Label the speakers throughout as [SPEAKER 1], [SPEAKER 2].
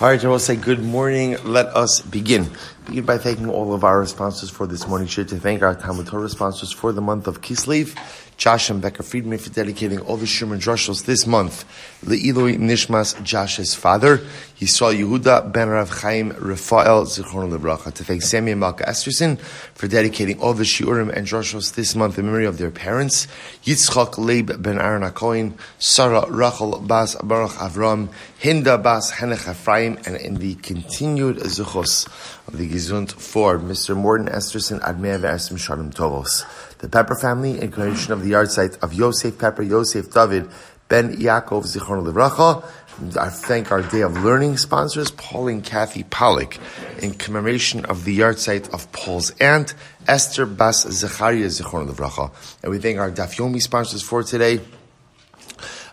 [SPEAKER 1] All right, I will say good morning. Let us begin. Begin by thanking all of our sponsors for this morning share, to thank our Talmud Torah sponsors for the month of Kislev, Josh and Becca Friedman for dedicating all the Sherman Drushos this month. Le'iloi Nishmas Josh's father, Yisrael Yehuda Ben Rav Chaim Rafael Zichron Lebracha. To thank Sammy and Malka Esterson for dedicating all the Shiurim and Drushos this month in memory of their parents. Yitzchak Leib Ben Aaron Akoin, Sarah Rachel Bas Baruch Avram, Hinda Bas Henech Ephraim, and in the continued Zuchos the Gesund for Mr. Morton Esterson Admei Ve'esim Shalom Tovos the Pepper family in creation of the yahrzeit of Yosef Pepper, Yosef David, Ben Yaakov Zichron Levracha. I thank our Day of Learning sponsors, Paul and Kathy Pollock, in commemoration of the yahrzeit of Paul's aunt, Esther Bas Zecharia Zichron Levracha. And we thank our Dafyomi sponsors for today,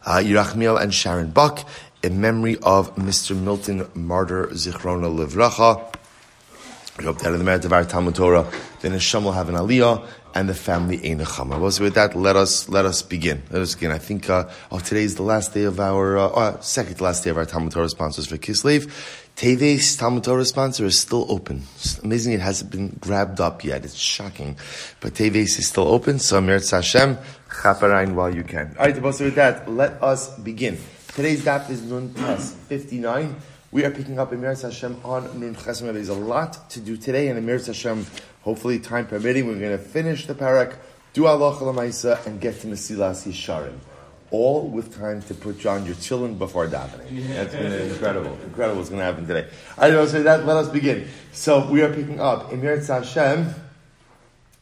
[SPEAKER 1] uh, Yerachmiel and Sharon Buck, in memory of Mr. Milton Martyr Zichrona Levracha. We hope that in the merit of our Talmud Torah, the Neshama will have an aliyah and the family Einachama. Well, so with that, let us let us begin. Let us begin. I think uh, oh, today is the last day of our uh, uh, second last day of our Talmud Torah sponsors for Kislev. Teves Talmud Torah sponsor is still open. It's amazing it hasn't been grabbed up yet. It's shocking, but Teves is still open. So Meretz Hashem, chaparain while you can. All right, so with that, let us begin. Today's daf is Nun Tes fifty nine. We are picking up Emir Hashem on Nun Chesem. There's a lot to do today, and Emir Hashem, hopefully time permitting, we're going to finish the parak, do Allah Lamaisa, and get to Mesilas Yisharim. All with time to put John your children before davening. That's been incredible. Incredible what's going to happen today. I don't say that. Let us begin. So we are picking up Emir Hashem.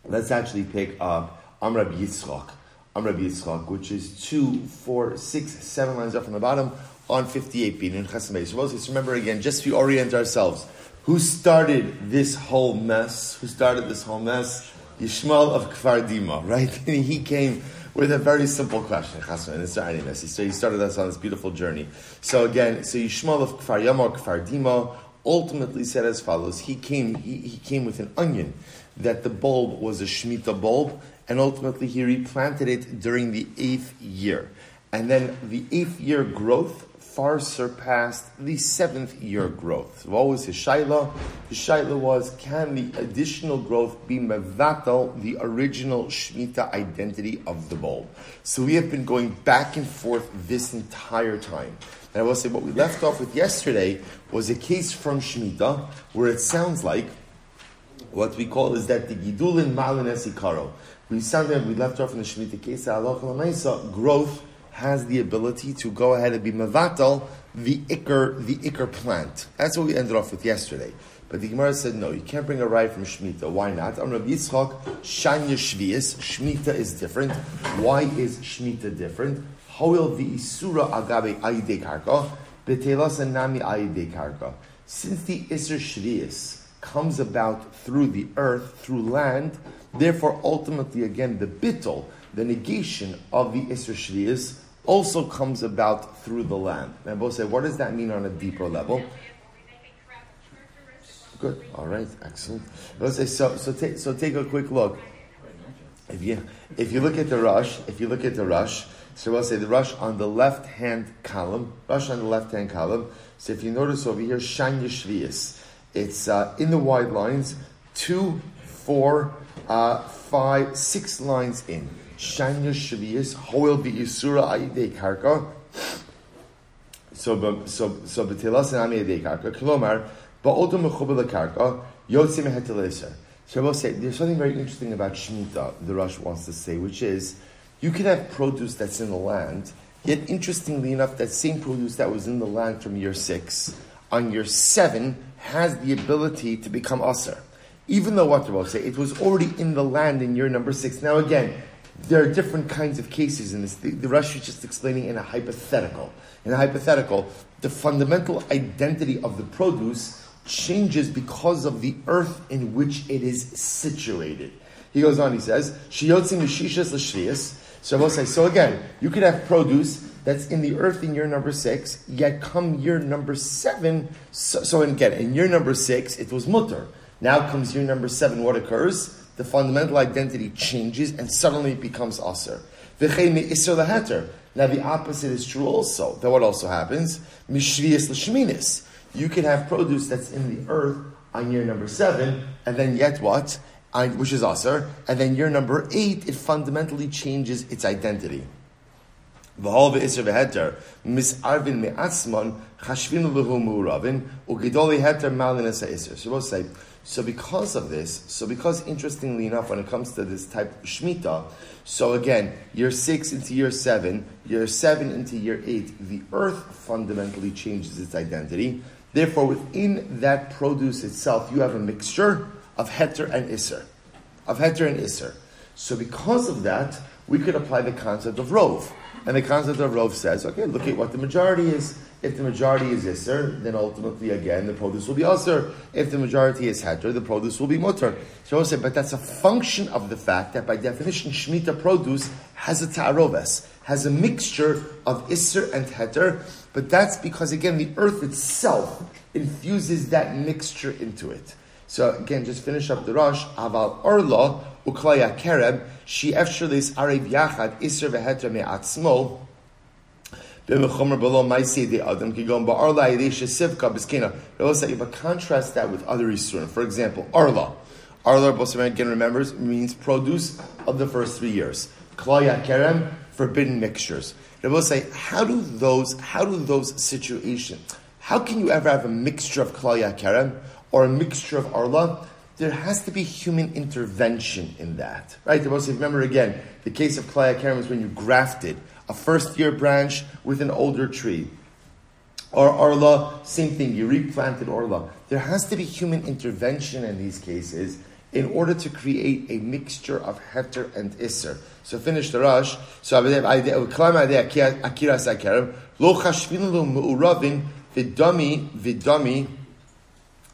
[SPEAKER 1] Let's actually pick up Amrab Yitzchak. Amrab Yitzchak, which is two, four, six, seven lines up from the bottom on 58b in Chesed So let's remember again, just to orient ourselves, who started this whole mess? Who started this whole mess? Yishmael of Kfar Dima, right? And he came with a very simple question. So he started us on this beautiful journey. So again, so Yishmael of Kfar Yama, Kfar Dima, ultimately said as follows: He came, he, he came with an onion that the bulb was a Shemitah bulb, and ultimately he replanted it during the eighth year. And then the eighth year growth far surpassed the seventh year growth. So What was his shaila? His shaila was, can the additional growth be mevatel, the original Shemitah identity of the bulb? So we have been going back and forth this entire time. And I will say what we left off with yesterday was a case from Shemitah where it sounds like what we call is that the Gidulin Malin Esikaro. We sound like we left off in the Shemitah case, growth has the ability to go ahead and be mevatel the ikr, the ikr plant. That's what we ended off with yesterday. But the Gemara said, no, you can't bring a ride from Shemitah. Why not? I'm Rabbi Yitzchak, Shanya Shvius. Shemitah is different. Why is Shemitah different? Hoil the Isura Agabe Ayide Karka, Betelas Nami Ayide Karka. Since the Isra Shvius comes about through the earth, through land, therefore ultimately again the bittel, the negation of the Isra Shvius also comes about through the land. And both say, what does that mean on a deeper level? Good. All right. Excellent. Let's say so. So take so take a quick look. If you if you look at the Rosh, if you look at the Rosh, so we'll say the Rosh on the left hand column, Rosh on the left hand column. So if you notice over here, shanya shvius, it's uh, in the wide lines, two, four, uh, five, six lines in. Shanya Shavias, Hoil Isura Aide Karka. So, so, so, Betilas and Ami Aide Karka. Kilomar, Ba'odom Mechubel Karka, Yotzim Hetelesa. So I will say, there's something very interesting about Shemitah, the Rosh wants to say, which is, you can have produce that's in the land, yet interestingly enough, that same produce that was in the land from year six, on year seven, has the ability to become usher. Even though what will say, it was already in the land in year number six. Now again, there are different kinds of cases in this. The, the Rosh is just explaining in a hypothetical. In a hypothetical, the fundamental identity of the produce changes because of the earth in which it is situated. He goes on, he says, Shiyotzi Mishishas Lashvias. So I say, so again, you could have produce that's in the earth in year number six, yet come year number seven. So, so again, in year number six, it was mutter. Now comes year number seven, what occurs? The fundamental identity changes and suddenly it becomes aser. Now the opposite is true also. That what also happens? Mishvias l'shminis. you can have produce that's in the earth on year number seven, and then yet what? which is aser, and then year number eight, it fundamentally changes its identity. V'hol ve'isr ve'heter, mis'arvin me'atzman, chashvin lehu mu'uravin, u'gidoli heter malin esa isr. So we'll say, so because of this, so because interestingly enough, when it comes to this type of Shemitah, so again, year six into year seven, year seven into year eight, the earth fundamentally changes its identity. Therefore, within that produce itself, you have a mixture of heter and iser, of heter and iser. So because of that, we could apply the concept of rove. And the concept of rove says, okay, look at what the majority is. If the majority is iser, then ultimately again the produce will be iser. If the majority is heter, the produce will be mutter. So I say, but that's a function of the fact that by definition, shmita produce has a ta'aroves, has a mixture of iser and heter, but that's because again the earth itself infuses that mixture into it. So again, just finish up the Rosh. Aval orla uklaya kereb she efshalis arev yachad iser veheter me'atzmo. B'mechomer below ma'isei the adam kigon ba'arla yedesha sivka also, if I contrast that with other isurim, for example, arla. Arla, Bosaman again remembers, means produce of the first three years. Klaya kerem, forbidden mixtures. Will say, how do those, how do those situations, how can you ever have a mixture of klaya kerem or a mixture of arla, there has to be human intervention in that, right? The most, remember again, the case of klaya kerem is when you grafted a first year branch with an older tree. Or arla, same thing, you replanted Orla. There has to be human intervention in these cases in order to create a mixture of heter and iser. So finish the Rosh. So akira sakerem lo chashvin lo me'uravin vidami vidami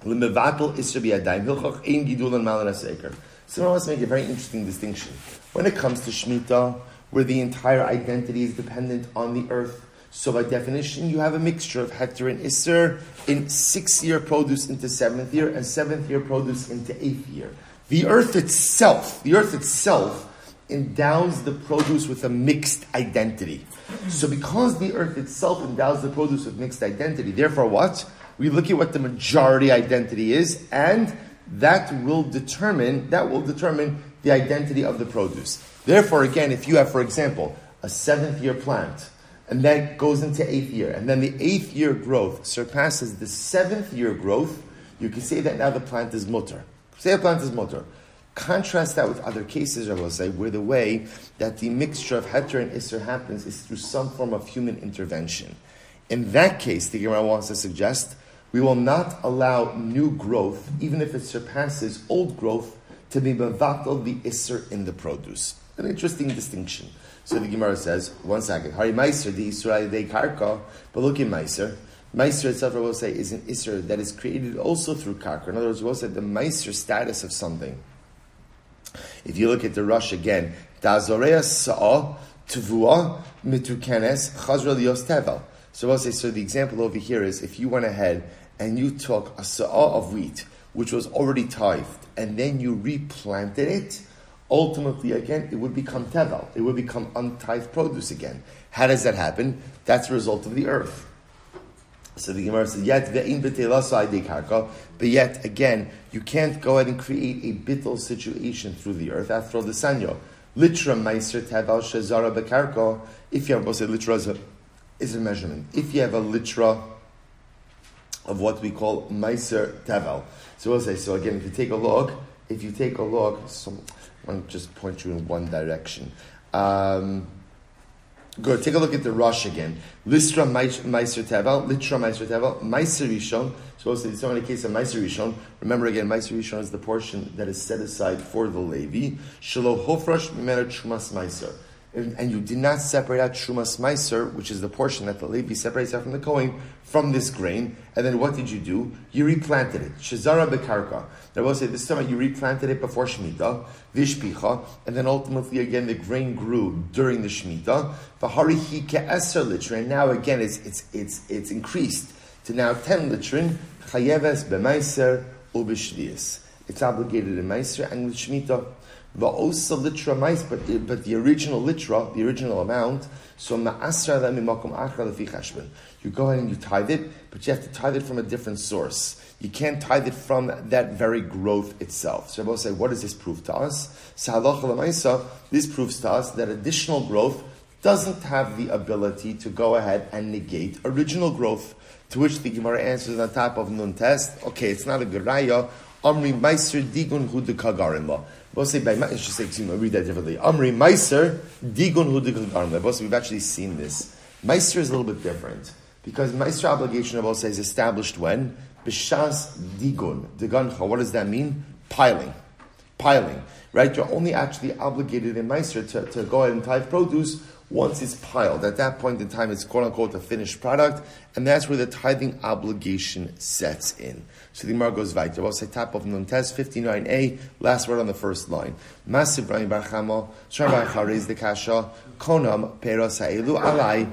[SPEAKER 1] L'mevatel isra ein malan aseker. So want to make a very interesting distinction. When it comes to Shemitah, where the entire identity is dependent on the earth, so by definition, you have a mixture of Heter and Isser in sixth year produce into seventh year and seventh year produce into eighth year. The earth itself, the earth itself endows the produce with a mixed identity. So because the earth itself endows the produce with mixed identity, therefore what? We look at what the majority identity is, and that will determine that will determine the identity of the produce. Therefore, again, if you have, for example, a seventh year plant, and then goes into eighth year, and then the eighth year growth surpasses the seventh year growth, you can say that now the plant is mutter. Say a plant is mutter. Contrast that with other cases, I will say, where the way that the mixture of heter and isser happens is through some form of human intervention. In that case, the Gemara wants to suggest we will not allow new growth, even if it surpasses old growth, to be mevatel the isser in the produce. An interesting distinction. So the Gemara says, one second, Hari Meiser, the Israel de Karka, but look in Meiser. Meiser itself, I will say, is an Isser that is created also through Karka. In other words, we will say the Meiser status of something. If you look at the Rosh again, Dazorea Sa'a Tuvua Mitukenes Chazra Lios Tevel. So we'll say, so the example over here is if you went ahead and you took a sa'ah of wheat, which was already tithed, and then you replanted it, ultimately, again, it would become tevel. It would become untithed produce again. How does that happen? That's a result of the earth. So the Gemara says, yet invertelasa idekarko, but yet again, you can't go ahead and create a bittel situation through the earth. After all, the sanyo, litra meiser tevel shazara bekarko. If you have, say litra is a, measurement. If you have a litra of what we call Meiser Tevel. So we'll say, so again, if you take a look, if you take a look, I want to just point you in one direction. Um, good, take a look at the Rosh again. Listra Meiser Tevel, Litra Meiser Tevel, Meiser Rishon. So we'll say, so in the case of Meiser Rishon, remember again, Meiser Rishon is the portion that is set aside for the Levi. Shalo Hofrash Mimera Chumas Meiser and you did not separate out Shumas Meiser, which is the portion that the Levi separates out from the Kohen, from this grain. And then what did you do? You replanted it. Shazara Bekarka. I will say this time you replanted it before Shemitah, Vishpicha, and then ultimately again the grain grew during the Shemitah. Vaharihi Ke'eser litrin. Now again it's, it's, it's, it's increased to now 10 litrin. Chayeves B'Meiser Ubishvias. It's obligated in Meiser and with Shemitah. The osa litra but the, but the original litra, the original amount, so ma'asra lemimakum achra lefi cheshbon. You go ahead and you tithe it, but you have to tithe it from a different source. You can't tithe it from that very growth itself. So I will say, what does this prove to us? So this proves to us that additional growth doesn't have the ability to go ahead and negate original growth. To which the Gemara answers on top of nun test. Okay, it's not a good raya. Amri meiser digun hu de kagarin law. We'll say by I should say, excuse me, I read that differently. Amri meiser digun hu de kagarin law. We've actually seen this. Meiser is a little bit different because meiser obligation of also is established when b'shas digun diguncha. What does that mean? Piling, piling. Right? You're only actually obligated in meiser to, to go ahead and tithe produce once it's piled. At that point in time, it's quote unquote a finished product, and that's where the tithing obligation sets in. So the Gemara goes weiter. We'll say top of Nun Test 59a, last word on the first line. Masib Brahim Barchamo, Shrabai Charez the Kasha, Konam Peros Ha'elu Alai.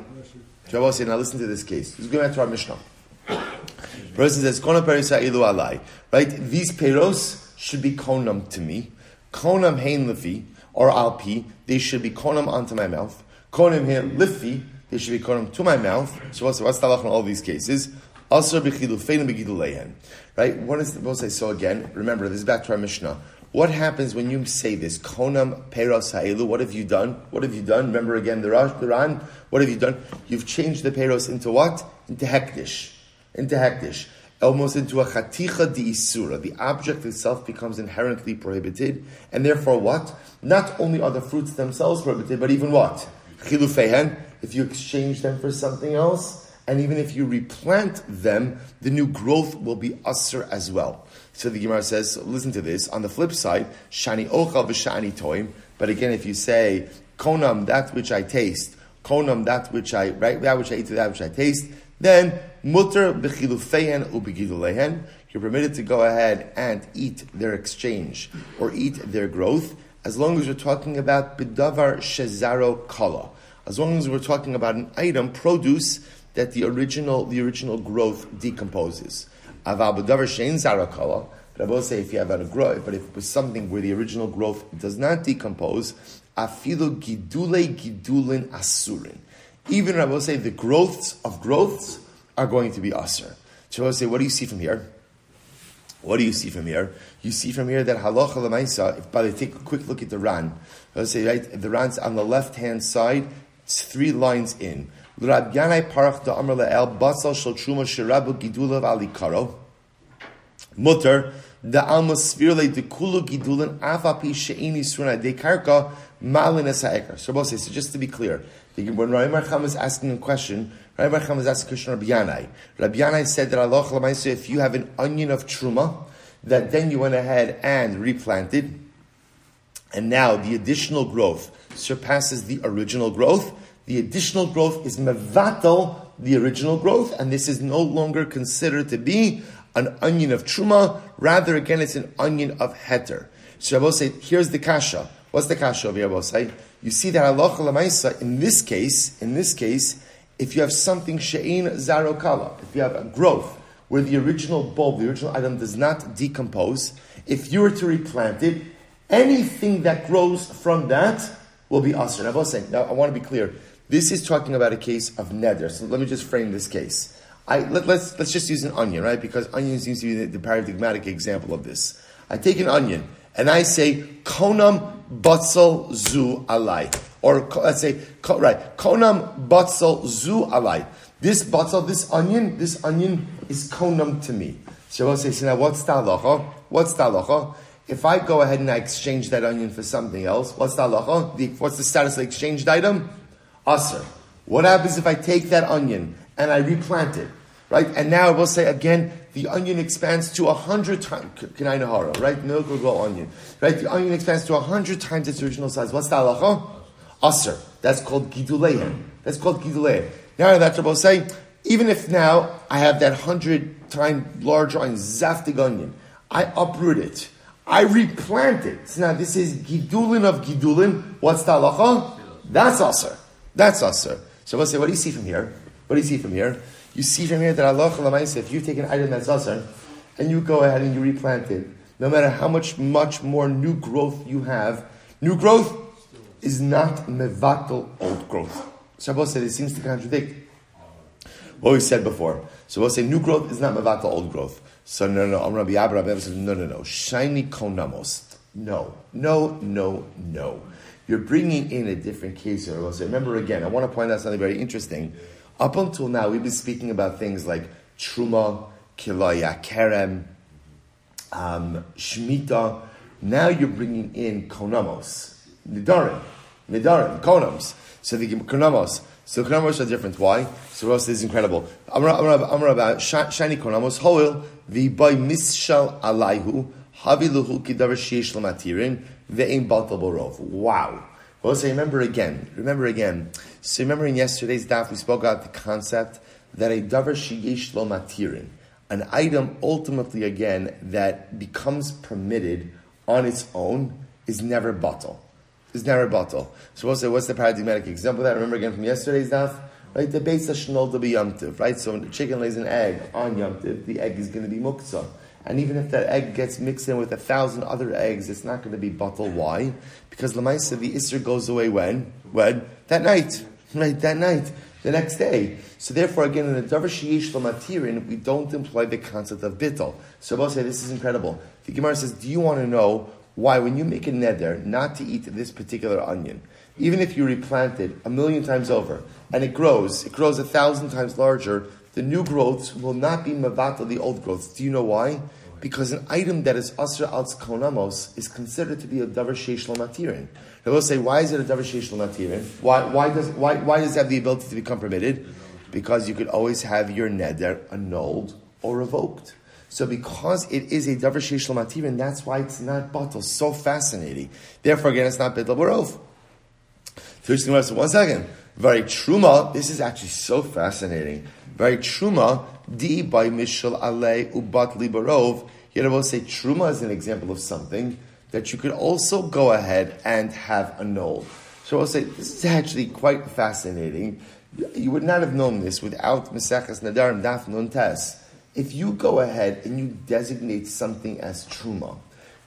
[SPEAKER 1] Rabbi say, now listen to this case. He's going back to our Mishnah. Person says, Konam Peros Ha'elu Alai. Right? These Peros should be Konam to me. Konam Hein Lefi, or Alpi, they should be Konam onto my mouth. Konim here, lifi, they should be konim to my mouth. So what's, what's the in all these cases? Also b'chilufein b'gidulehen. Right? What is the most I saw again? Remember, this is back to our Mishnah. What happens when you say this? Konam peros ha'elu. What have you done? What have you done? Remember again the the Ran. What have you done? You've changed the peros into what? Into hekdesh. Into hekdesh. Almost into a chaticha di isura. The object itself becomes inherently prohibited, and therefore what? Not only are the fruits themselves prohibited, but even what? Chilufehen, if you exchange them for something else, and even if you replant them, the new growth will be usher as well. So the Gemara says, listen to this. On the flip side, shani ochal v'shani toim. But again, if you say konam that which I taste, konam that which I right that which I eat, that which I taste, then mutter b'chilufehen ubigidulehen. You're permitted to go ahead and eat their exchange or eat their growth as long as we're talking about bidavar shezaro kala, as long as we're talking about an item, produce, that the original, the original growth decomposes. But I will say if you have a growth, but if it was something where the original growth does not decompose, afilu gidule gidulin asurin. Even I will say the growths of growths are going to be asur. So I will say, what do you see from here? What do you see from here? You see from here that halacha lemaisa. If by the take a quick look at the ran, let's say right, the ran's on the left hand side. It's three lines in. Rab Yanai parach da amr le'el basal shel truma shirabu gidulav alikaro. Mutter the almosphere le dekulu gidulin afapi she'ini surna de karka malin esa'ekar. So both say, so just to be clear, when Rabbi Marcham is asking a question, Rabbi Marcham is asking a question Rabbi Yanai. Rabbi Yanai said that Allah if you have an onion of truma, that then you went ahead and replanted, and now the additional growth surpasses the original growth. The additional growth is mevatel, the original growth, and this is no longer considered to be an onion of truma. Rather, again, it's an onion of heter. So Rabbi say, here's the kasha. What's the kasha of Rabbi say? You see that Allah lamaisa in this case, in this case, if you have something she'in zarokala, if you have a growth where the original bulb, the original item does not decompose, if you were to replant it, anything that grows from that will be asr. Now, now I want to be clear. This is talking about a case of neder. So let me just frame this case. I, let, us let's, let's just use an onion, right? Because onion seems to be the, the paradigmatic example of this. I take an onion and I say konam batzal zu alai, or let's say right konam batzal zu alai. This batzal, this onion, this onion is konam to me. So I say, so now what's the halacha? What's the halacha? If I go ahead and I exchange that onion for something else, what's the halacha? The, what's the status of the exchanged item? Aser. What happens if I take that onion and I replant it? Right? And now I will say again, the onion expands to a hundred times, Kanai Nahara, right? Milk or go onion. Right? The onion expands to a hundred times its original size. What's the halacha? Aser. That's called giduleim. That's called giduleim. Now that's what will say. Even if now I have that hundred time larger onion, zaftig onion, I uproot it. I replanted. So now this is gidulin of gidulin. What's the halacha? That's aser. That's aser. So we'll say, what do you see from here? What do you see from here? You see from here that Allah said if you take an item that's aser and you go ahead and you replant it, no matter how much much more new growth you have, New growth is not mevatel old growth. Shabbos said it seems to contradict what we said before. So we'll say new growth is not mevatel old growth. So no, no, no. Rabbi Abba Rabbi Abba says no, no, no. Shiny konamos. No, no, no, no. You're bringing in a different case here. Remember again, I want to point out something very interesting. Up until now, we've been speaking about things like truma, kilaya, kerem, um, shmita. Now you're bringing in konamos, nidarim, nidarim, konams. So the konamos. So konamos are different. Why? So Ross is incredible. Amar about shiny konamos hoil the alaihu lamatirin. Wow. Well, so remember again. Remember again. So remember in yesterday's daf we spoke about the concept that a davar sheish matirin, an item ultimately again that becomes permitted on its own, is never bottle. Is never bottle. So what's the, what's the paradigmatic example of that? Remember again from yesterday's daf? Right, the base of shnol to be right? So when the chicken lays an egg on yomtiv, the egg is going to be muktzah. And even if that egg gets mixed in with a thousand other eggs, it's not going to be bottle. Why? Because Lamaisa, the Isser goes away when? When? That night. Right, that night. The next day. So therefore, again, in the Davar Sheyish Lamatirin, we don't employ the concept of bittel. So I'll say this is incredible. The Gemara says, do you want to know why when you make a neder not to eat this particular onion, even if you replant it a million times over, and it grows, it grows a thousand times larger, the new growths will not be mavata the old growths. Do you know why? Because an item that is asra al konamos is considered to be a davar sheish matirin. They will say, why is it a davar sheish matirin? Why, why, does, why, why does it have the ability to become permitted? Because you could always have your neder annulled or revoked. So because it is a davar sheish matirin, that's why it's not bottle. So fascinating. Therefore, again, it's not bitl First thing, one second. Very truma. This is actually so fascinating. Very truma, di by mishal alei ubat libarov. Here I will say truma is an example of something that you could also go ahead and have annulled. So I'll say this is actually quite fascinating. You would not have known this without Maseches Nadar and Daf Nun Tes. If you go ahead and you designate something as truma,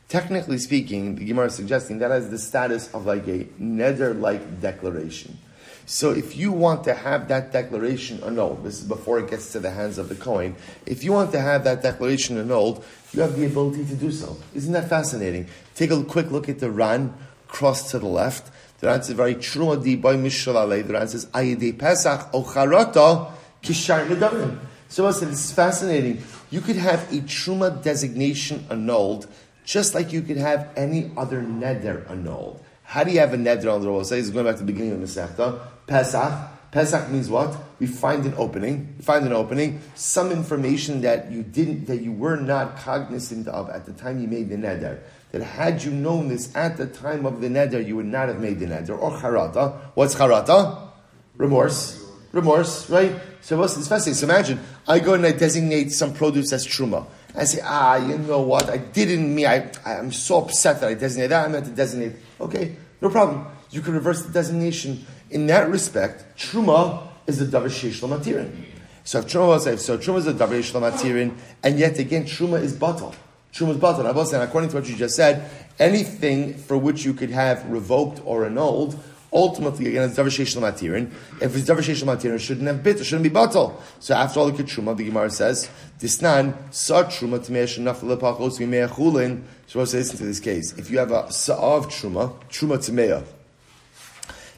[SPEAKER 1] technically speaking, the Gemara is suggesting that has the status of like a neder-like declaration. So if you want to have that declaration annulled, this is before it gets to the hands of the coin, if you want to have that declaration annulled, you have the ability to do so. Isn't that fascinating? Take a quick look at the Ran, cross to the left. The Ran says very true. The Ran says ayide pesach ocharata kishar. So I said this is fascinating. You could have a truma designation annulled, just like you could have any other neder annulled. How do you have a neder roll? Say, it's going back to the beginning of the Masechta. Pesach. Pesach means what? We find an opening. We find an opening. Some information that you didn't, that you were not cognizant of at the time you made the neder. That had you known this at the time of the neder, you would not have made the neder. Or charata. What's charata? Remorse. Remorse, right? So what's this? So imagine, I go and I designate some produce as truma. I say, ah, you know what? I didn't mean, I, I'm so upset that I designated that. I meant to designate Okay, no problem. You can reverse the designation. In that respect, Truma is a Davar Sheish Matirin. So if Truma was so Truma is a Davar Sheish Matirin, and yet again, Truma is Batal. Truma is Batal. I was saying, according to what you just said, anything for which you could have revoked or annulled, ultimately again it's davar sheish matirin. If it's davar sheish matirin, it shouldn't have bit, it shouldn't be batal. So after all, the at truma. The Gemara says, "Disnan sa truma tmei shenafel lepachos v'mei chulin." So let's listen to this case. If you have a sa'ah truma, truma tmei,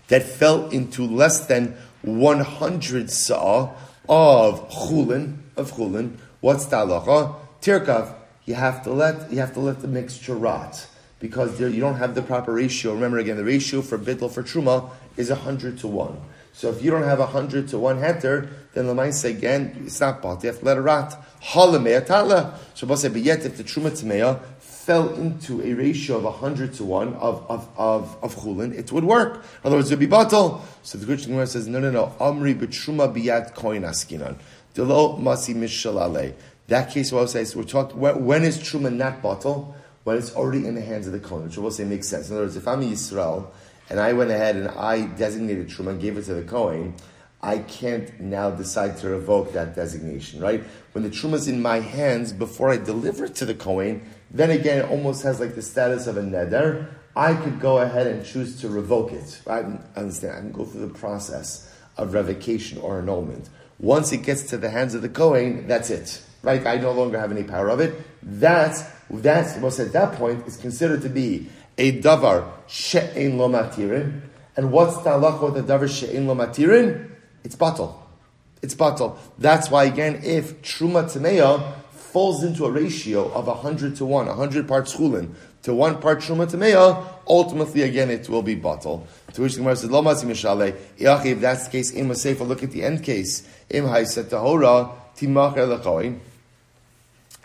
[SPEAKER 1] that fell into less than one hundred sa'ah of chulin of chulin, what's the halacha? Tirkav. You have to let you have to let the mixture rot because there, you don't have the proper ratio. Remember again, the ratio for bittel for truma is hundred to one. So if you don't have hundred to one heter, then say again, it's not bought. You have to let it rot. Halamea tala. So but yet if the truma tmeya fell into a ratio of hundred to one of of of, of chulin, it would work. In other words, it would be bottle. So the Greek Gemara says, no, no, no. Amri b'truma biyad koin askinan. Delo masi mishalale. That case, what I say, we're talking. When is truma not batal? When it's already in the hands of the Kohen, which will say makes sense. In other words, if I'm Yisrael and I went ahead and I designated Truma and gave it to the Kohen, I can't now decide to revoke that designation, right? When the Truma is in my hands before I deliver it to the Kohen, then again it almost has like the status of a neder. I could go ahead and choose to revoke it. I understand. I can go through the process of revocation or annulment. Once it gets to the hands of the Kohen, that's it. Right? I no longer have any power of it. That's, that's, most at that point is considered to be a davar she'en lo matirin. And what's the halacha with the davar she'en lo matirin? It's batal. It's batal. That's why, again, if truma tameya falls into a ratio of 100 to 1, 100 parts chulin to 1 part truma tameya, ultimately, again, it will be batal. To which the Gemara says, Lo masi if that's the case, im sefer, look at the end case, im haiset tahora, timacher lechoin.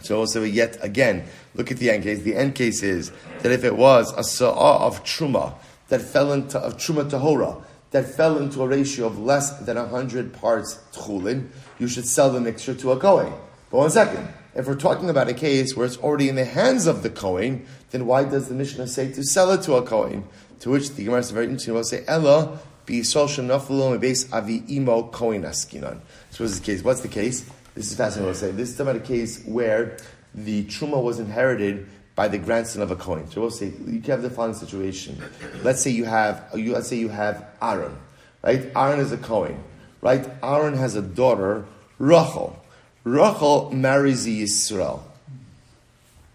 [SPEAKER 1] So also yet again, look at the end case. The end case is that if it was a sa'ah of truma that fell into of truma tahora, that fell into a ratio of less than 100 parts tchulin, you should sell the mixture to a Kohen. But one second. If we're talking about a case where it's already in the hands of the Kohen, then why does the Mishnah say to sell it to a Kohen? To which the Gemara is very interesting. Will say, Ella b'yisol shenafalo base avi imo Kohen askinan. So what's the case? What's the case? This is fascinating. We'll say this is about a case where the truma was inherited by the grandson of a Kohen. So we'll say you have the following situation. Let's say you have, you, let's say you have Aaron, right? Aaron is a Kohen, right? Aaron has a daughter, Rachel. Rachel marries the Yisrael.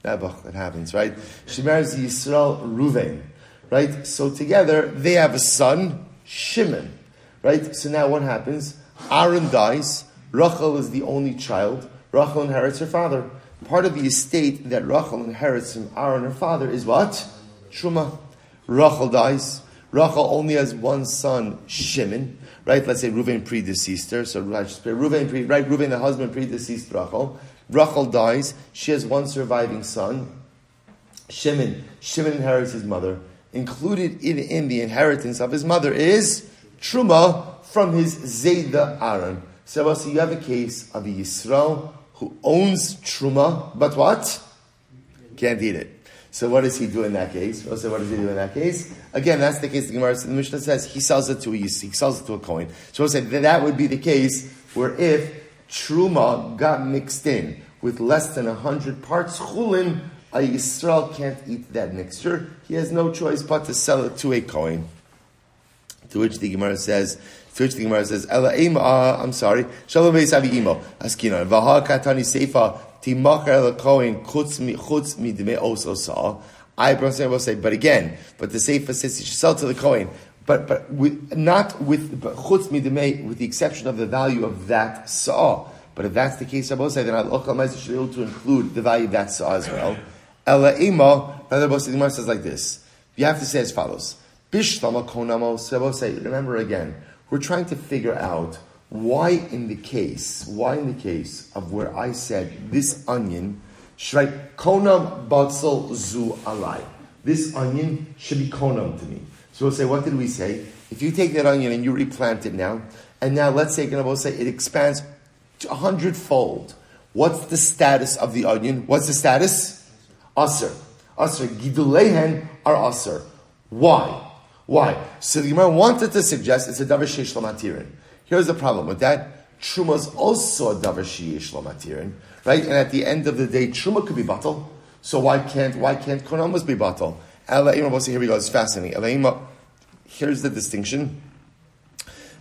[SPEAKER 1] That happens, right? She marries the Yisrael Ruvain, right? So together they have a son, Shimon, right? So now what happens? Aaron dies. Rachel is the only child. Rachel inherits her father part of the estate that Rachel inherits from Aaron, her father, is what? Truma. Rachel dies. Rachel only has one son, Shimon. Right? Let's say Reuven predeceased her. So Reuven, pre, right? Reuven, the husband, predeceased Rachel. Rachel dies. She has one surviving son, Shimon. Shimon inherits his mother. Included in, in the inheritance of his mother is Truma from his Zayda Aaron. So, so you have a case of a Yisrael who owns truma, but what? Can't eat it. So what does he do in that case? So what does he do in that case? Again, that's the case the Gemara the Mishnah says he sells it to a he sells it to a coin. So we'll say that, that would be the case where if truma got mixed in with less than hundred parts chulin, a Yisrael can't eat that mixture. He has no choice but to sell it to a coin. To which the Gemara says, which the Gemara says, Ela uh, I'm sorry, Shalom Beis Avi Imo, Askina, Vaha Katani Seifa, Timacher Ela Kohen, Chutz Mi, Chutz Mi Dime Oso Sa. I will say, but again, but the Seifa says you should sell to the Kohen, but, but with, not with, Chutz Mi Dime, with the exception of the value of that Sa. But if that's the case, I will say, then Al should be able to include the value of that Sa as well. Ela Bosa, the Gemara says like this. You have to say as follows. Bishlama so say, remember again, we're trying to figure out why in the case, why in the case of where I said this onion, should konam batzel zu alai. This onion should be konam to me. So we'll say, what did we say? If you take that onion and you replant it now, and now let's say, we'll say it expands a hundredfold. What's the status of the onion? What's the status? Aser. Aser. Gidulehen are aser. Why? Why? So the Gemara wanted to suggest it's a davar sheish lamatirin. Here's the problem with that. Truma is also a davar sheish lamatirin, right? And at the end of the day, truma could be batal. So why can't why can't konamas be batal? Here we go. It's fascinating. Here's the distinction.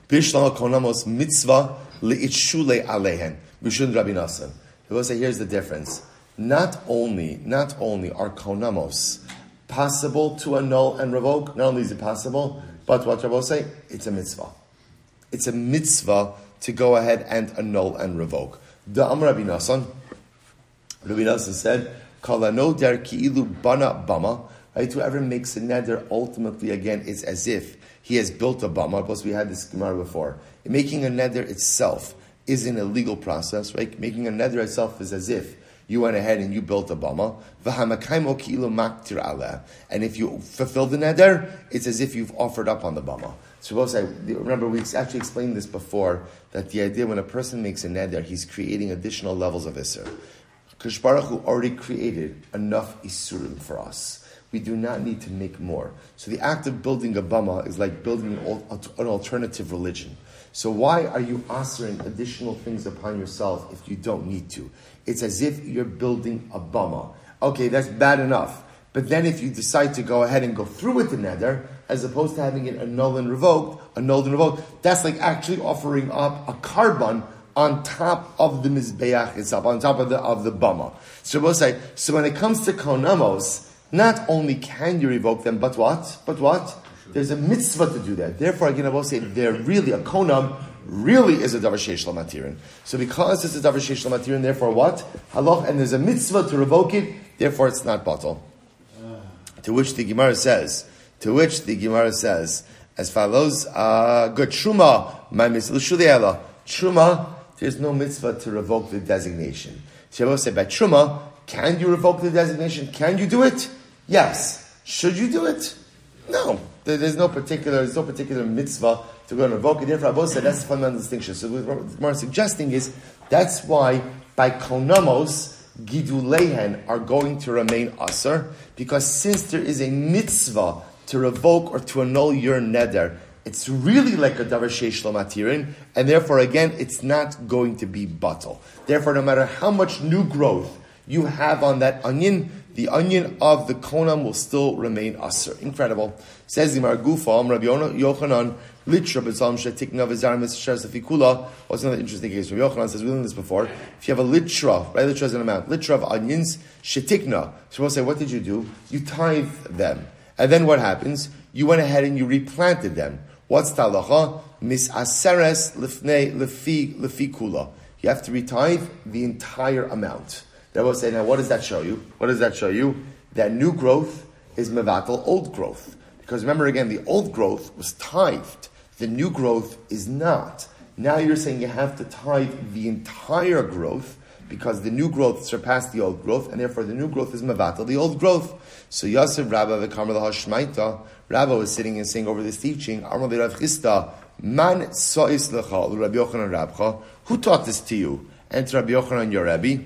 [SPEAKER 1] Bishlam konamos mitzvah leitshule alehen. Bishun Rabbi Nassan. He will say, here's the difference. Not only, not only are konamos possible to annul and revoke. Not only is it possible, but what Rabbi say, it's a mitzvah. It's a mitzvah to go ahead and annul and revoke. The Amr Rabbi Rabbi Nassan said, "Kalano der ki'ilu bana bama." Right, whoever makes a neder, ultimately again, it's as if he has built a bama. Plus, we had this gemara before. Making a neder itself is an illegal process, right? Making a neder itself is as if you went ahead and you built a bama. And if you fulfill the neder, it's as if you've offered up on the bama. So I remember we actually explained this before, that the idea when a person makes a neder, he's creating additional levels of Isser. Baruch Hu already created enough Isurim for us. We do not need to make more. So the act of building a bama is like building an alternative religion. So why are you answering additional things upon yourself if you don't need to? It's as if you're building a bama. Okay, that's bad enough. But then if you decide to go ahead and go through with the neder, as opposed to having it annulled and revoked, annulled and revoked, that's like actually offering up a korban on top of the mizbeach itself, on top of the of the bama. So we'll say, so when it comes to konamos, not only can you revoke them, but what? But what? There's a mitzvah to do that. Therefore, again, I will say they're really a konam really is a davar sheish matirin. So because it's a davar sheish matirin, therefore what? Halach, and there's a mitzvah to revoke it, therefore it's not batal. To which the Gemara says, to which the Gemara says, as follows, uh, good truma, my mitzvah Truma, there's no mitzvah to revoke the designation. So say by truma, can you revoke the designation? Can you do it? Yes. Should you do it? No. There's no particular, there's no particular mitzvah to go and revoke it. Therefore, Abba said that's the fundamental distinction. So what Gemara is suggesting is that's why by konamos, gidulehen are going to remain aser, because since there is a mitzvah to revoke or to annul your neder, it's really like a davar sheish and therefore again, it's not going to be bottle. Therefore, no matter how much new growth you have on that onion, the onion of the konam will still remain aser. Incredible. Says the Margufa, Rabbi Yochanan, Litra b'tzalm shetikna v'zarim v'sher sefikula. What's another interesting case? Rabbi Yochanan says, we've done this before. If you have a litra, right, litra is an amount, litra of onions, shetikna. So we'll say, what did you do? You tithe them. And then what happens? You went ahead and you replanted them. What's talacha? Mis aseres lifnei lefi lefi kula. You have to retithe the entire amount. That will say, now what does that show you? What does that show you? That new growth is mevatel old growth. Because remember again, the old growth was tithed. The new growth is not. Now you're saying you have to tithe the entire growth because the new growth surpassed the old growth, and therefore the new growth is mevatel, the old growth. So Yosef Rabba v'kamar l'hashmaita, Rabba was sitting and saying over this teaching, Rav Chisda, Man so'is Rabbi Yochanan Rabcha, who taught this to you? And Rabbi Yochanan your Rabbi.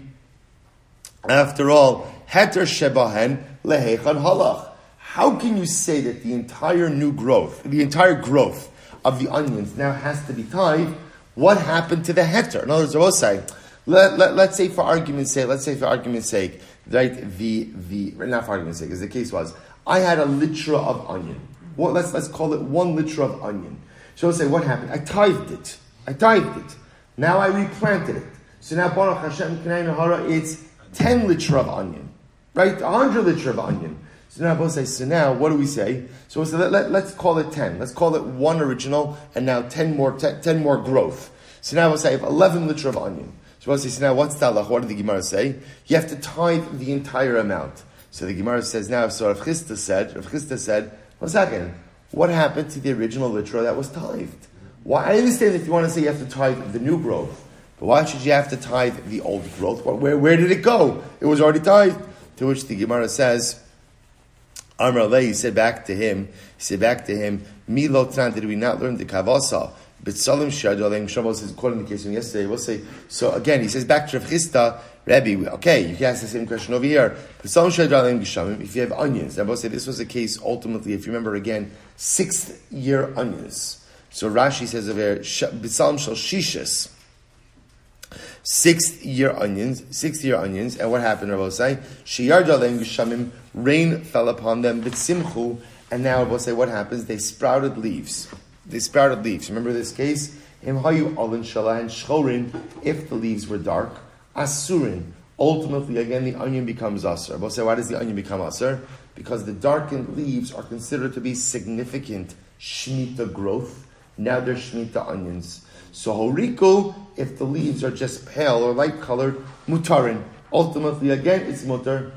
[SPEAKER 1] After all, heter shebahen lehechan halach. How can you say that the entire new growth, the entire growth of the onions now has to be tied? What happened to the heter? In other words, I will say, let, let, let's say for argument's sake, let's say for argument's sake, right, the, the, not for argument's sake, as the case was, I had a litra of onion. Well, let's, let's call it one litra of onion. So I'll say, what happened? I tithed it. I tithed it. Now I replanted it. So now Baruch Hashem Hara, it's 10 liter of onion, right? 100 liter of onion. So now both say, so now what do we say? So we'll say, let, let, let's call it 10. Let's call it one original and now 10 more, 10, 10 more growth. So now we'll say, I have 11 liter of onion. So we'll say, so now what's talach? What did the Gemara say? You have to tithe the entire amount. So the Gemara says now, so Rav Chisda said, Rav Chisda said, one second, what happened to the original liter that was tithed? Why? I understand if you want to say you have to tithe the new growth. But why should you have to tithe the old growth? Where, where did it go? It was already tithed. To which the Gemara says, Amr he said back to him, he said back to him, Mi lotran, did we not learn the kavasa? But Salim Shadolem Shamos is to the case from yesterday. We'll say so again. He says back to Rav Chisda, Rebbe. Okay, you can ask the same question over here. But Salim Shadolem Gishamim. If you have onions, and we'll say this was the case ultimately. If you remember again, sixth year onions. So Rashi says over here, B'Salim Shal Shishis sixth year onions, sixth year onions, and what happened, Rabbi say? Shiyar Jalem Gishamim, rain fell upon them, Simchu, and now Rabbi say, what happens? They sprouted leaves. They sprouted leaves. Remember this case? Im Hayu Alin Shalah and Shchorin, if the leaves were dark, Asurin. Ultimately, again, the onion becomes Asr. Rabbi say, why does the onion become Asr? Because the darkened leaves are considered to be significant Shemitah growth. Now they're Shemitah onions. So horiko, if the leaves are just pale or light colored, mutarin. Ultimately, again, it's mutar.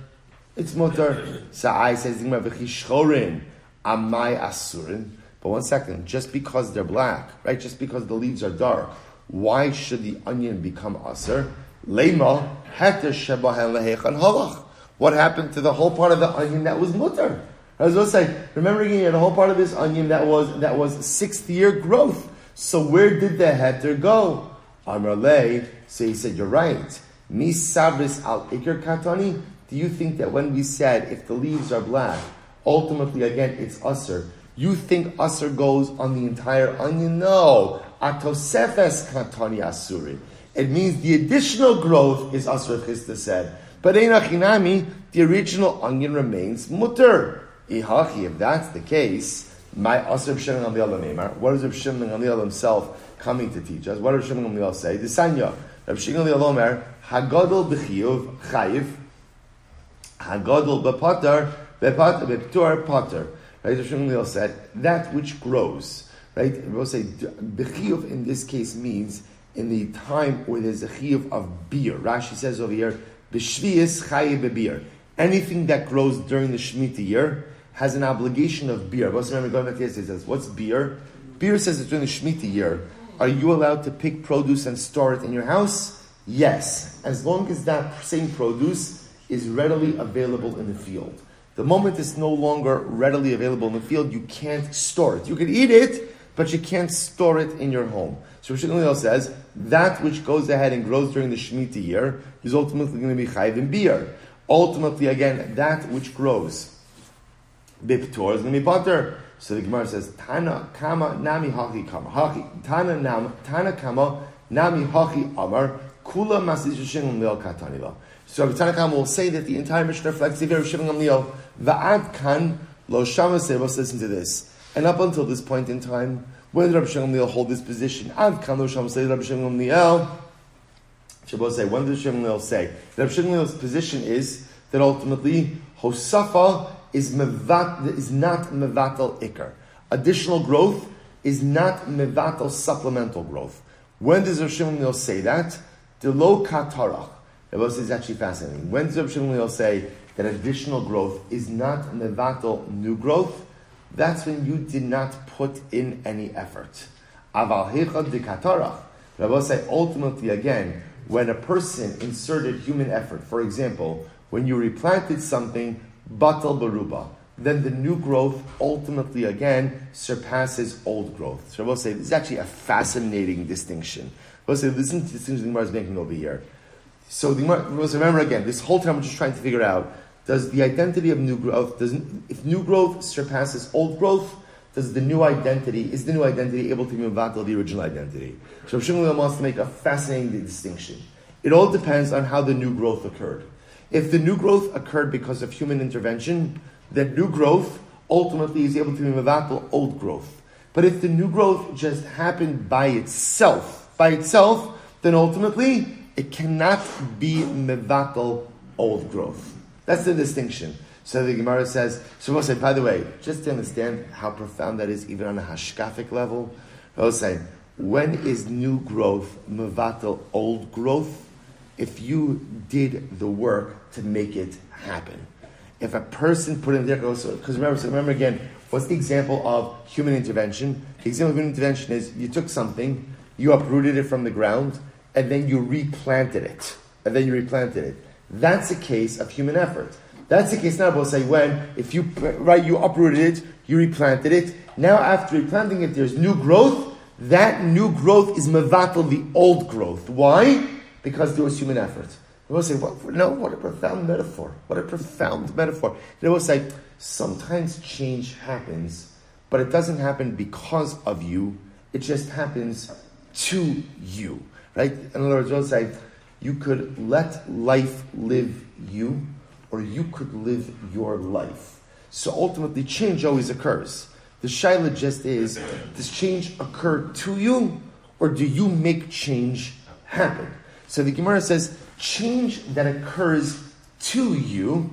[SPEAKER 1] It's mutar. Sa'ai says, amai asurin. But one second, just because they're black, right? Just because the leaves are dark, why should the onion become asur? Lema heter shebahen halach. What happened to the whole part of the onion that was mutar? I was going to say, remember again, the whole part of this onion that was that was sixth year growth. So where did the heter go? Amrale, so he said, you're right. Mi sabris al ikir katani. Do you think that when we said if the leaves are black, ultimately again it's usr, you think usr goes on the entire onion? No. Atosefes katani asuri. it means the additional growth is Asr Chisda said. But Einachinami, the original onion remains mutter. Ihachi, if that's the case, my Asr Shimon Gamliel What is Rav Shimon Gamliel himself coming to teach us? What does Shimon Gamliel say? The Sanya, Rav Shimon Gamliel Omer, Hagadol b'chiyuv chayiv, Hagadol b'patar, b'patar, patar. Right, Rav Shimon Gamliel said, that which grows. Right, we'll say, b'chiyuv in this case means in the time where there's a chiyuv of biur. Rashi says over here, b'shviyas chayiv biur. Anything that grows during the Shemitah year has an obligation of biur. What's remember going back to yesterday says, what's biur? Biur says it's during the Shemitah year. Are you allowed to pick produce and store it in your house? Yes, as long as that same produce is readily available in the field. The moment it's no longer readily available in the field, you can't store it. You can eat it, but you can't store it in your home. So Rosh says that which goes ahead and grows during the Shemitah year is ultimately going to be chayv in biur. Ultimately, again, that which grows biptor is going to be butter. So the Gemara says Tana kama nami haki kama haki Tana nam Tana kama nami haki amar kula masishin lil katanila. So Tana kama will say that the entire Mishnah reflects the very Shimon Gamliel. Va'ad kan lo shama sebos. Listen to this. And up until this point in time, when did Rabbi Shimon Gamliel hold this position? Ad kan lo shama say Rabbi Shimon Gamliel. Shabbos say, when did Shimon Gamliel say? Rabbi Shimon Gamliel's position is that ultimately Hosafa is, mevat, is not mevatel ikar. Additional growth is not mevatel supplemental growth. When does Rav Shimon say that? The lo katarach. is actually fascinating. When does Rav Shimon say that additional growth is not mevatel new growth? That's when you did not put in any effort. Aval hechad de katarach. Rabbi say ultimately again, when a person inserted human effort, for example, when you replanted something, batal baruba, then the new growth ultimately again surpasses old growth. So I will say this is actually a fascinating distinction. I will say listen to the distinction the Gemara is making over here. So the Gemara, remember again, this whole time we're just trying to figure out does the identity of new growth does if new growth surpasses old growth, does the new identity is the new identity able to be battle the original identity? So Shimon wants to make a fascinating distinction. It all depends on how the new growth occurred. If the new growth occurred because of human intervention, then new growth ultimately is able to be mevatel old growth. But if the new growth just happened by itself, by itself, then ultimately it cannot be mevatel old growth. That's the distinction. So the Gemara says, so we'll say, by the way, just to understand how profound that is, even on a hashkafic level, we'll say, when is new growth mevatel old growth? If you did the work to make it happen. If a person put in there, because remember, so remember again, what's the example of human intervention? The example of human intervention is you took something, you uprooted it from the ground, and then you replanted it. And then you replanted it. That's a case of human effort. That's the case now, we'll say when, if you, right, you uprooted it, you replanted it, now after replanting it, there's new growth, that new growth is mevatel the old growth. Why? Because there was human effort. They will say, what, no, what a profound metaphor. What a profound metaphor. They will say, sometimes change happens, but it doesn't happen because of you. It just happens to you. Right? In other words, they'll say, you could let life live you, or you could live your life. So ultimately, change always occurs. The shaila just is, does change occur to you, or do you make change happen? So the Gemara says, change that occurs to you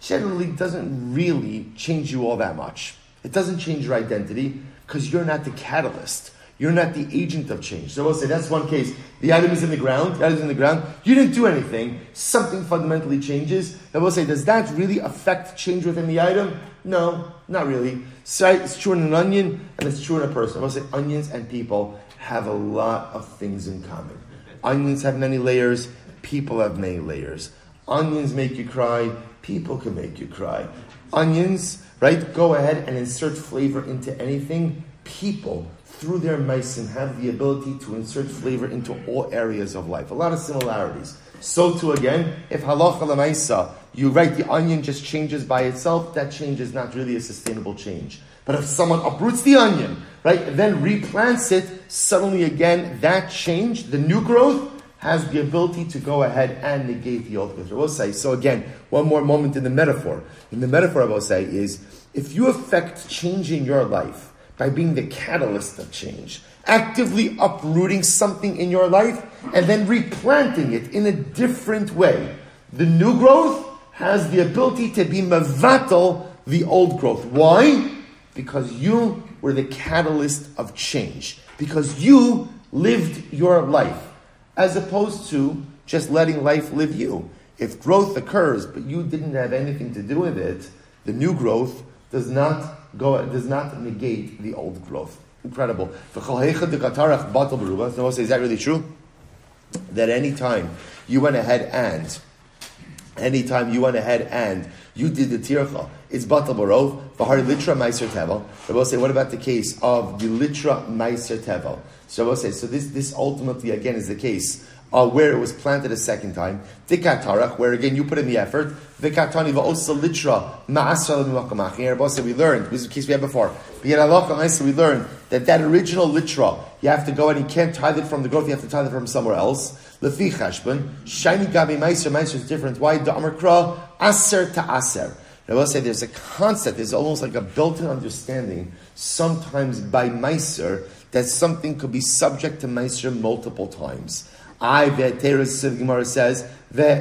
[SPEAKER 1] generally doesn't really change you all that much. It doesn't change your identity because you're not the catalyst. You're not the agent of change. So we'll say that's one case. The item is in the ground. The item is in the ground. You didn't do anything. Something fundamentally changes. And we'll say, does that really affect change within the item? No, not really. So it's true in an onion and it's true in a person. We'll say onions and people have a lot of things in common. Onions have many layers, people have many layers. Onions make you cry, people can make you cry. Onions, right, go ahead and insert flavor into anything. People, through their meisim, have the ability to insert flavor into all areas of life. A lot of similarities. So too again, if halacha lemaisa, you write the onion just changes by itself, that change is not really a sustainable change. But if someone uproots the onion, right, then replants it, suddenly again, that change, the new growth, has the ability to go ahead and negate the old growth. So again, one more moment in the metaphor. In the metaphor, I will say, is if you affect changing your life by being the catalyst of change, actively uprooting something in your life and then replanting it in a different way, the new growth has the ability to be mavatal the old growth. Why? Because you were the catalyst of change. Because you lived your life. As opposed to just letting life live you. If growth occurs, but you didn't have anything to do with it, the new growth does not go does not negate the old growth. Incredible. So is that really true? That any time you went ahead and any time you went ahead and you did the tircha, it's batal barov, v'hari litra meiser tevel. will say, what about the case of the litra meiser tevel? So will say, so this, this ultimately again is the case uh, where it was planted a second time. Dikatarach, where again you put in the effort. Vikatani va'osa litra ma'asra l'muakamach. Here, we learned, this is the case we had before. Allah we learned that that original litra, you have to go and you can't tithe it from the growth, you have to tithe it from somewhere else. Lefi chashbon, shiny gabi meiser, meiser is different. Why? Kra, aser to aser. I will say there's a concept, there's almost like a built-in understanding, sometimes by meiser, that something could be subject to meiser multiple times. I the Torah Gemara says Torah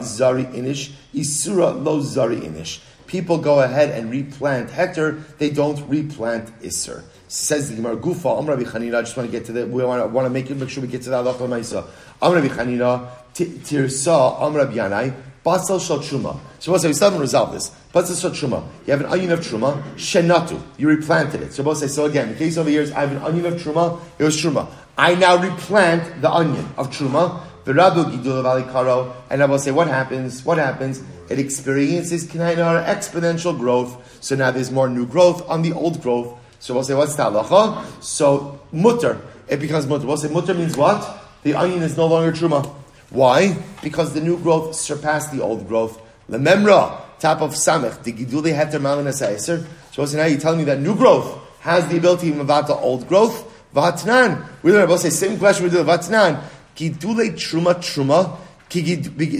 [SPEAKER 1] zari inish isura lo zari inish. People go ahead and replant heter; they don't replant iser. Says the Gemara Gufa Rabbi. I just want to get to the. We want to, want to make it make sure we get to that halacha ma'isa. Amr Rabbi Chanina tirsa Amr Rabbi Yanai basal shal truma. So we'll say we still haven't resolved this. Basal shal truma. You have an onion of truma shenatu. You replanted it. So we'll say so again. In case over years, I have an onion of truma. It was truma. I now replant the onion of truma, the karo, and I will say, what happens? What happens? It experiences kinainar exponential growth. So now there's more new growth on the old growth. So we'll say, what's talacha? So mutter, it becomes mutter. We'll say mutter means what? The onion is no longer truma. Why? Because the new growth surpassed the old growth. Lememra, top of samech, the gidule heter malin So now you're telling me that new growth has the ability to move out the old growth. Vatnan. We learn about say same question we do Vatnan. Gidule truma truma.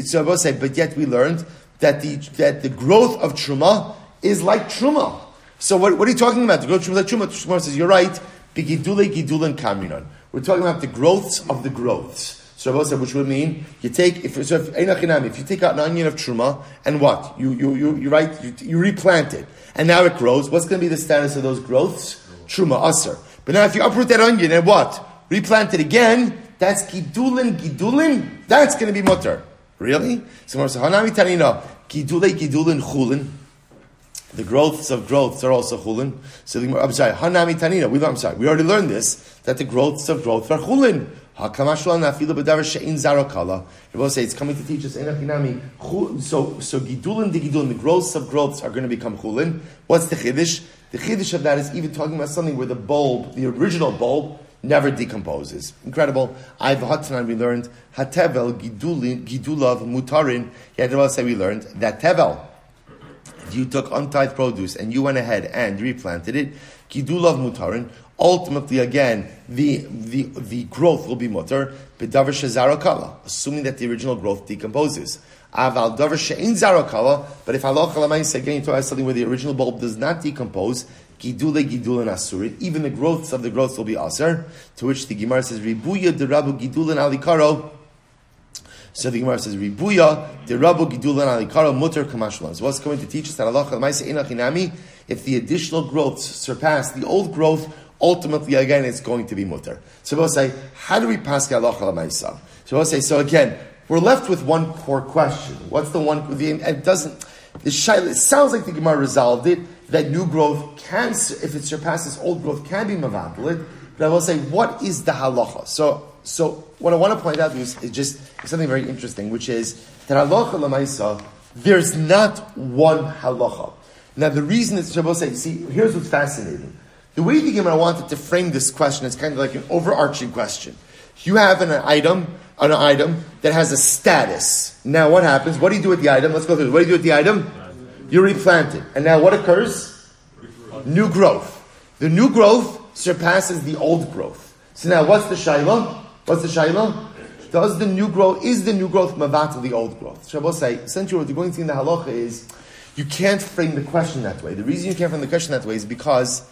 [SPEAKER 1] So say, but yet we learned that the that the growth of truma is like truma. So what, what are you talking about? The growth of truma like truma. Truma says you're right. Bigidule gidulan kamrinon. We're talking about the growths of the growths. So Rabbi said, which would mean you take if so if, if you take out an onion of truma and what you you you you right you, you replant it and now it grows. What's going to be the status of those growths? Truma aser. But now if you uproot that onion and what? Replant it again, that's gidulin, gidulin, that's going to be mutter. Really? So Hanami Tanina, gidule, gidulin, chulin. The growths of growths are also chulin. So I'm sorry, Hanami Tanina, we, I'm sorry, we already learned this, that the growths of growth are chulin. Rabbi say it's coming to teach us. So so gidulin the gidulin, the growths of growths are going to become chulin. What's the chiddush? The chiddush of that is even talking about something where the bulb, the original bulb, never decomposes. Incredible. I've Hatanan we learned hatevel gidulav mutarin. Yet say we learned that tevel. You took untithed produce and you went ahead and replanted it, gidulav mutarin. Ultimately, again, the, the, the growth will be mutar, bedavar shezarakala, assuming that the original growth decomposes. Aval davar she'in zarakala, but if halacha lamaisa again to something where the original bulb does not decompose, gidule gidulin asurit, even the growths of the growths will be aser. To which the Gemara says ribuya derabu gidulin alikaro. So the Gemara says ribuya derabu gidulin alikaro mutter kamashlan. So what's going to teach us that halacha lamaisa inachinami? If the additional growths surpass the old growth, ultimately again it's going to be mutter. So we'll say, how do we pass halacha lamaisa? So we'll say, so again, we're left with one core question. What's the one? The, it doesn't. The it sounds like the Gemara resolved it that new growth can, if it surpasses old growth, can be mavatalit. But I will say, what is the halacha? So, so what I want to point out is, is just something very interesting, which is that halacha lamaisa. There's not one halacha. Now, the reason it's Shabbos say, see, here's what's fascinating. The way the Gemara wanted to frame this question is kind of like an overarching question. You have an item an item that has a status. Now, what happens? What do you do with the item? Let's go through. It. What do you do with the item? You replant it. And now what occurs? New growth. The new growth surpasses the old growth. So now what's the shaila? What's the Shaila? Does the new growth, is the new growth mavat the old growth? I say, essentially what you're going to see in the halacha is, you can't frame the question that way. The reason you can't frame the question that way is because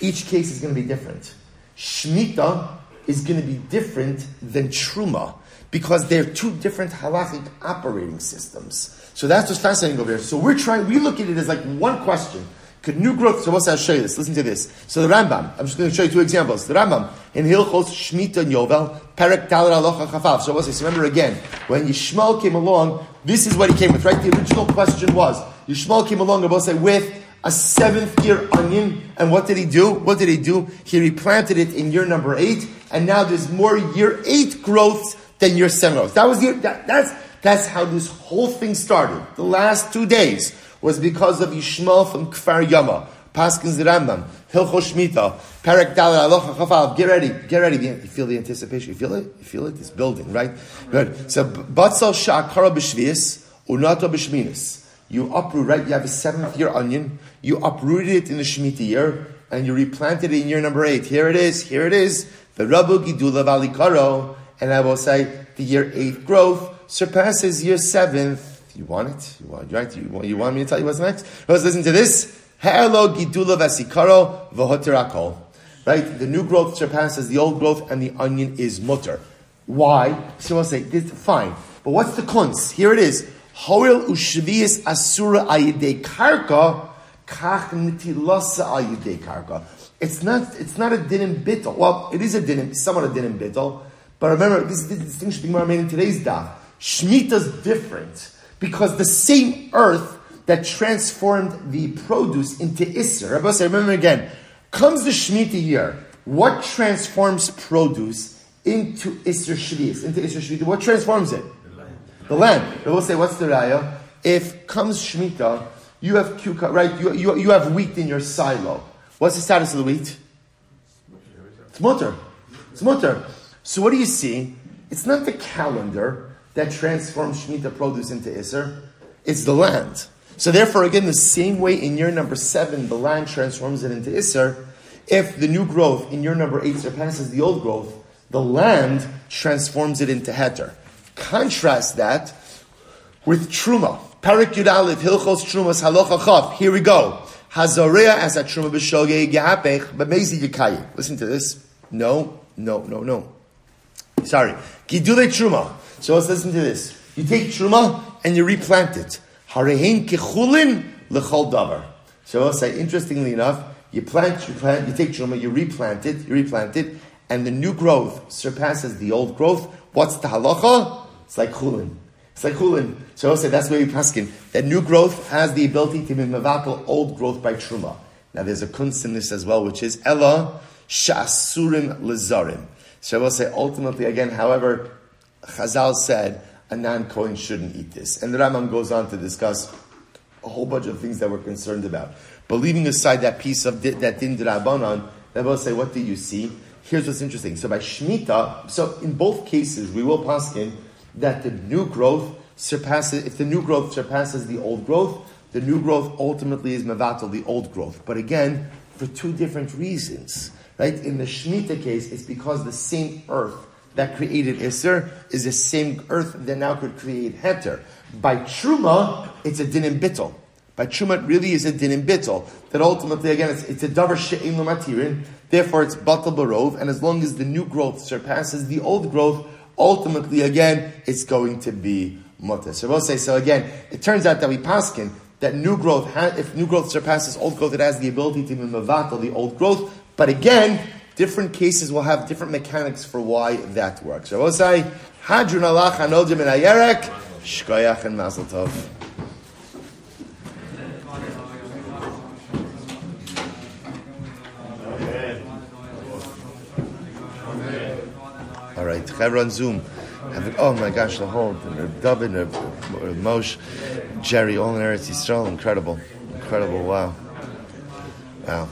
[SPEAKER 1] each case is going to be different. Shmita is going to be different than Truma because they're two different halachic operating systems. So that's what's fascinating over here. So we're trying, we look at it as like one question. Could new growth, so what's I'll show you this, listen to this. So the Rambam, I'm just going to show you two examples. The Rambam, in Hilchos Shemitah and Yovel, Perek Talar Alocha Chafaf. So what's this? Remember again, when Yishmael came along, this is what he came with, right? The original question was, Yishmael came along, I say, with a seventh year onion, and what did he do? What did he do? He replanted it in year number eight, and now there's more year eight growths than year seven growths. That was the, that, that's, that's how this whole thing started. The last two days was because of Yishmael from Kfar Yama, Paskin Rambam, Hilcho Shmita, Perek Dalet Alocha Chafal. Get ready, get ready. You feel the anticipation. You feel it? You feel it? It's building, right? Good. So Batzal Sha'akara B'Shvius, Unato B'Shminis. You uproot, right? You have a seventh year onion. You uprooted it in the Shemitah year, and you replanted it in year number eight. Here it is. Here it is. The Rabu Gidula Valikaro. And I will say the year eight growth surpasses year seventh you want it? You want, right? You want, you want me to tell you what's next? Let's listen to this. Gidula vasikaro. Right? The new growth surpasses the old growth and the onion is mutter. Why? So I'll say, this, fine. But what's the kunz? Here it is. Hoil ushvius asura ayidei karka kach nitilasa ayidei karka. It's not, it's not a dinim bittel. Well, it is a dinim, somewhat a dinim bittel. But remember, this is the distinction being made in today's daf. Shemitah's different. Because the same earth that transformed the produce into Isser, Rabbi say, remember again, comes the Shemitah year, what transforms produce into Isser Shvius, into Isser Shemitah? What transforms it? The land. Will say, what's the raya? If comes Shemitah, you have cucumber, right? You, you, you have wheat in your silo. What's the status of the wheat? It's mutter. It's mutter. So what do you see? It's not the calendar that transforms Shemitah produce into Isser? It's the land. So therefore, again, the same way in year number seven, the land transforms it into Isser, if the new growth in year number eight surpasses the old growth, the land transforms it into Heter. Contrast that with Truma. Parak Yud Aleph, Hilchos Trumas, Halacha Chav. Here we go. Hazorea as a Truma b'shogei yikayi. Listen to this. No, no, no, no. Sorry. Gidule Truma. So let's listen to this. You take truma and you replant it. Harehin kechulin lechol davar. So I'll say, interestingly enough, you plant, you plant, you take truma, you replant it, you replant it, and the new growth surpasses the old growth. What's the halacha? It's like chulin. It's like chulin. So I'll say that's where we paskin. That new growth has the ability to be mevatel old growth by truma. Now there's a kunst in this as well, which is ella shasurim lezarim. So I will say ultimately again, however, Chazal said a non-Kohen shouldn't eat this. And the Rambam goes on to discuss a whole bunch of things that we're concerned about. But leaving aside that piece of that din drabanan, they will say, what do you see? Here's what's interesting. So by Shemitah, so in both cases, we will paskin that the new growth surpasses, if the new growth surpasses the old growth, the new growth ultimately is mevatel, the old growth. But again, for two different reasons. Right? In the Shemitah case, it's because the same earth that created Isser is the same earth that now could create Heter. By Truma, it's a din bittel. By Truma, it really is a din bittel. That ultimately, again, it's, it's a davar she'im matirin. Therefore, it's batal barov. And as long as the new growth surpasses the old growth, ultimately, again, it's going to be mutter. So we'll say, so again, it turns out that we paskin that new growth, if new growth surpasses old growth, it has the ability to be mavatal, the old growth. But again, different cases will have different mechanics for why that works. So we'll say, Hadrun alach anodim in ayerek, shkoyach and mazel tov. All right, Chaver on Zoom. oh my gosh, the whole the Moshe, Jerry, all in Eretz Yisrael, incredible, incredible, wow, wow.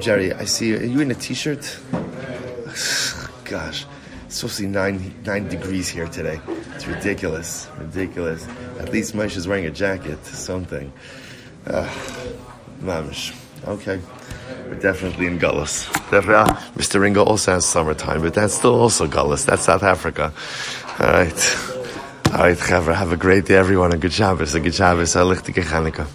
[SPEAKER 1] Jerry, I see you. Are you in a t-shirt? Gosh, it's supposed to be nine, nine degrees here today. It's ridiculous. Ridiculous. At least Moshe is wearing a jacket, something. Uh, mamish. Okay. We're definitely in Gullus. Definitely, Mr. Ringo also has summertime, but that's still also Gullus. That's South Africa. All right. All right, have a great day, everyone. A good Shabbos. A good Shabbos. A lichtige Chanukah.